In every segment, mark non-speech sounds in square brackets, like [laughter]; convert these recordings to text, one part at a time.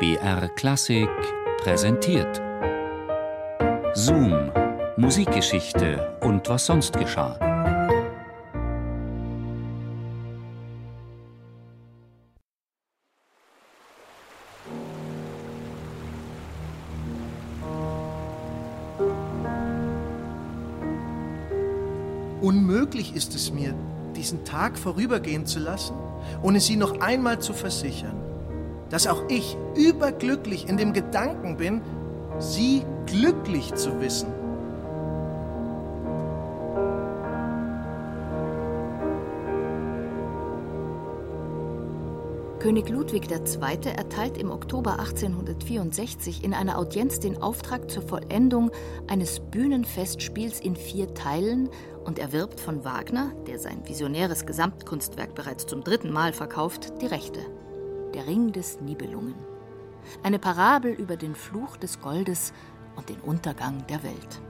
BR Klassik präsentiert. Zoom, Musikgeschichte und was sonst geschah. Unmöglich ist es mir, diesen Tag vorübergehen zu lassen, ohne Sie noch einmal zu versichern, dass auch ich überglücklich in dem Gedanken bin, Sie glücklich zu wissen. König Ludwig II. erteilt im Oktober 1864 in einer Audienz den Auftrag zur Vollendung eines Bühnenfestspiels in vier Teilen und erwirbt von Wagner, der sein visionäres Gesamtkunstwerk bereits zum dritten Mal verkauft, die Rechte. Der Ring des Nibelungen. Eine Parabel über den Fluch des Goldes und den Untergang der Welt.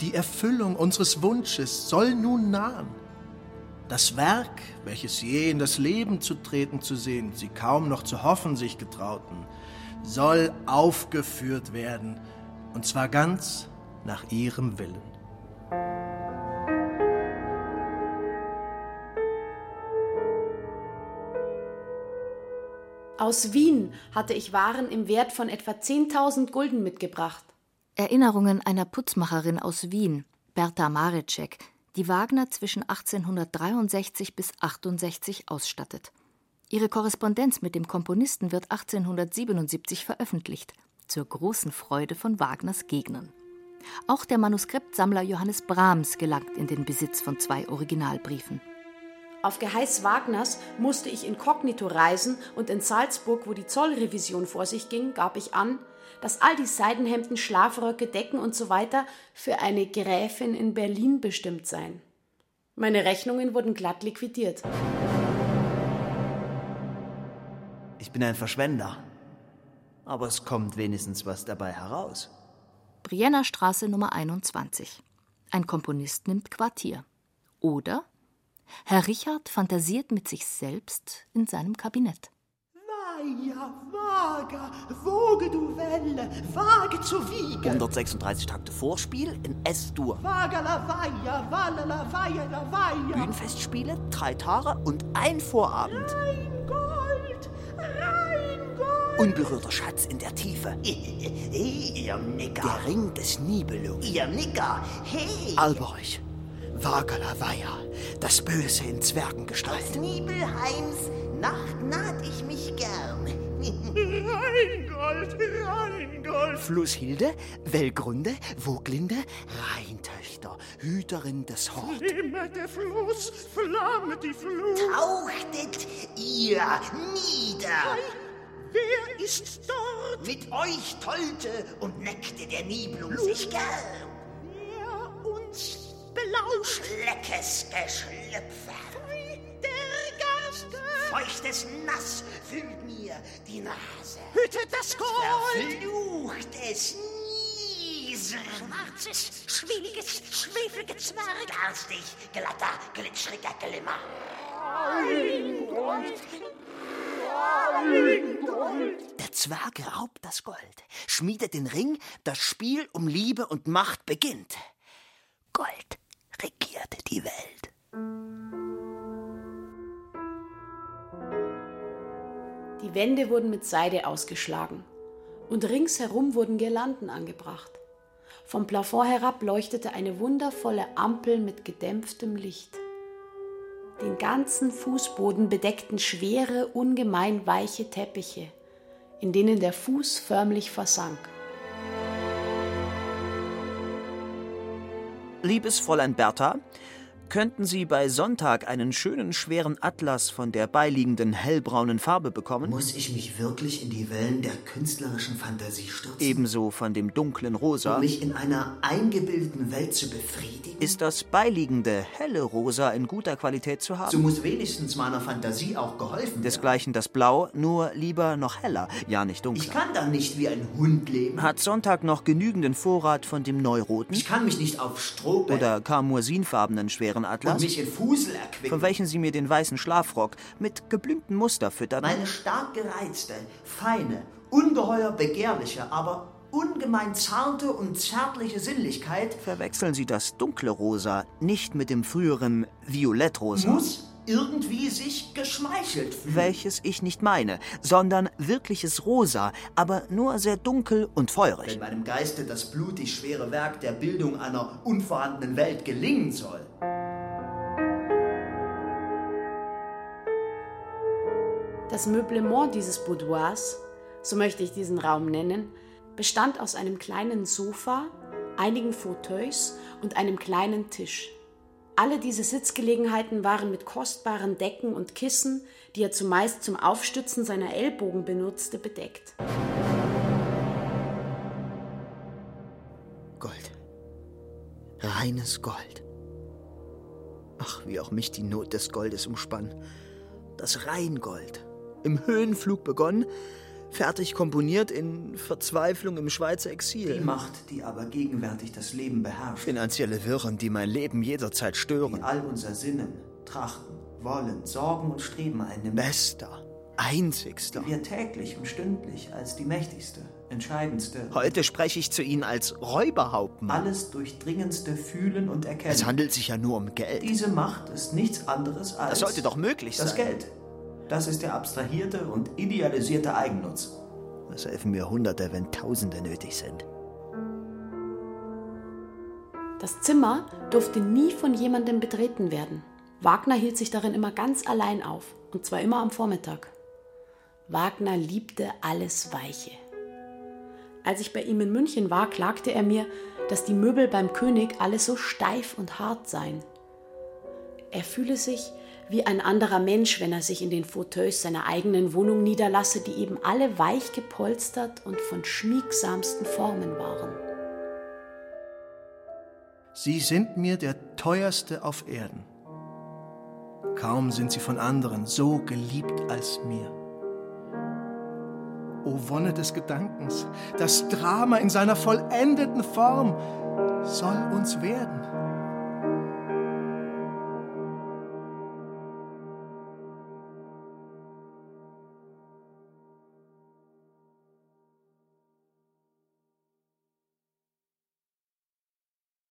Die Erfüllung unseres Wunsches soll nun nahen. Das Werk, welches je in das Leben zu treten zu sehen, sie kaum noch zu hoffen sich getrauten, soll aufgeführt werden, und zwar ganz nach ihrem Willen. Aus Wien hatte ich Waren im Wert von etwa 10.000 Gulden mitgebracht. Erinnerungen einer Putzmacherin aus Wien, Berta Marecek, die Wagner zwischen 1863 bis 1868 ausstattet. Ihre Korrespondenz mit dem Komponisten wird 1877 veröffentlicht, zur großen Freude von Wagners Gegnern. Auch der Manuskriptsammler Johannes Brahms gelangt in den Besitz von zwei Originalbriefen. Auf Geheiß Wagners musste ich inkognito reisen und in Salzburg, wo die Zollrevision vor sich ging, gab ich an, dass all die Seidenhemden, Schlafröcke, Decken und so weiter für eine Gräfin in Berlin bestimmt seien. Meine Rechnungen wurden glatt liquidiert. Ich bin ein Verschwender. Aber es kommt wenigstens was dabei heraus. Brienner Straße Nummer 21. Ein Komponist nimmt Quartier. Oder Herr Richard fantasiert mit sich selbst in seinem Kabinett. Weia, vaga, woge du Welle, wage zu wiegen. 136 Takte Vorspiel in S-Dur. Vaga la vaia, walla la vaia. Bühnenfestspiele, drei Tage und ein Vorabend. Rein Gold, rein Gold. Unberührter Schatz in der Tiefe. [laughs] Ihr Nicker. Der Ring des Nibelungen. Ihr Nicker. Hey. Alberich. Vagalawaya, das Böse in Zwergengestalt. Aus Nibelheims Nacht naht ich mich gern. Rheingold, Rheingold. Flusshilde, Wellgrunde, Woglinde, Rheintöchter, Hüterin des Hort. Flimme der Fluss, flamme die Flut. Tauchtet ihr nieder. Wer ist dort? Mit euch tollte und neckte der Nibelung sich gern. Wer uns belauscht? Leckes Geschlüpfer. Der Gaste. Feuchtes Nass füllt mir die Nase. Hüte das Gold. Verfluchtes Niesen. Schwarzes, schwieliges, schwefliges Zwerg. Garstig, glatter, glitschriger Glimmer. Der Zwerg raubt das Gold, schmiedet den Ring, das Spiel um Liebe und Macht beginnt. Gold regierte die Welt. Die Wände wurden mit Seide ausgeschlagen und ringsherum wurden Girlanden angebracht. Vom Plafond herab leuchtete eine wundervolle Ampel mit gedämpftem Licht. Den ganzen Fußboden bedeckten schwere, ungemein weiche Teppiche, in denen der Fuß förmlich versank. Liebes Fräulein Bertha, könnten Sie bei Sonntag einen schönen schweren Atlas von der beiliegenden hellbraunen Farbe bekommen? Muss ich mich wirklich in die Wellen der künstlerischen Fantasie stürzen? Ebenso von dem dunklen Rosa. Um mich in einer eingebildeten Welt zu befriedigen? Ist das beiliegende helle Rosa in guter Qualität zu haben? So muss wenigstens meiner Fantasie auch geholfen werden. Desgleichen das Blau, nur lieber noch heller, ja nicht dunkler. Ich kann dann nicht wie ein Hund leben. Hat Sonntag noch genügenden Vorrat von dem Neuroten? Ich kann mich nicht auf Strohbett Oder karmoisinfarbenen schweren Und mich in Fusel erquicken. Von welchen Sie mir den weißen Schlafrock mit geblümten Muster füttern. Meine stark gereizte, feine, ungeheuer begehrliche, aber ungemein zarte und zärtliche Sinnlichkeit Verwechseln Sie das dunkle Rosa nicht mit dem früheren Violettrosa. muss irgendwie sich geschmeichelt fühlen. welches ich nicht meine, sondern wirkliches Rosa, aber nur sehr dunkel und feurig. Wenn meinem Geiste das blutig schwere Werk der Bildung einer unvorhandenen Welt gelingen soll, Das Meublement dieses Boudoirs, so möchte ich diesen Raum nennen, bestand aus einem kleinen Sofa, einigen Fauteuils und einem kleinen Tisch. Alle diese Sitzgelegenheiten waren mit kostbaren Decken und Kissen, die er zumeist zum Aufstützen seiner Ellbogen benutzte, bedeckt. Gold. Reines Gold. Ach, wie auch mich die Not des Goldes umspann. Das Rheingold. Im Höhenflug begonnen, fertig komponiert in Verzweiflung im Schweizer die Exil. Macht, die aber gegenwärtig das Leben beherrscht, Finanzielle Wirren, die mein Leben jederzeit die stören. all unser Sinnen, Trachten, Wollen, Sorgen und Streben einnimmt, Bester, einzigster. die wir täglich und stündlich als die mächtigste, entscheidendste, Heute spreche ich zu Ihnen als Räuberhauptmann. alles durchdringendste Fühlen und Erkennen. Es handelt sich ja nur um Geld. Diese Macht ist nichts anderes als Das sollte doch möglich das sein. Geld. Das ist der abstrahierte und idealisierte Eigennutz. Es helfen mir Hunderte, wenn Tausende nötig sind. Das Zimmer durfte nie von jemandem betreten werden. Wagner hielt sich darin immer ganz allein auf, und zwar immer am Vormittag. Wagner liebte alles Weiche. Als ich bei ihm in München war, klagte er mir, dass die Möbel beim König alle so steif und hart seien. Er fühle sich wie ein anderer Mensch, wenn er sich in den Fauteuils seiner eigenen Wohnung niederlasse, die eben alle weich gepolstert und von schmiegsamsten Formen waren. Sie sind mir der teuerste auf Erden. Kaum sind sie von anderen so geliebt als mir. O Wonne des Gedankens, das Drama in seiner vollendeten Form soll uns werden.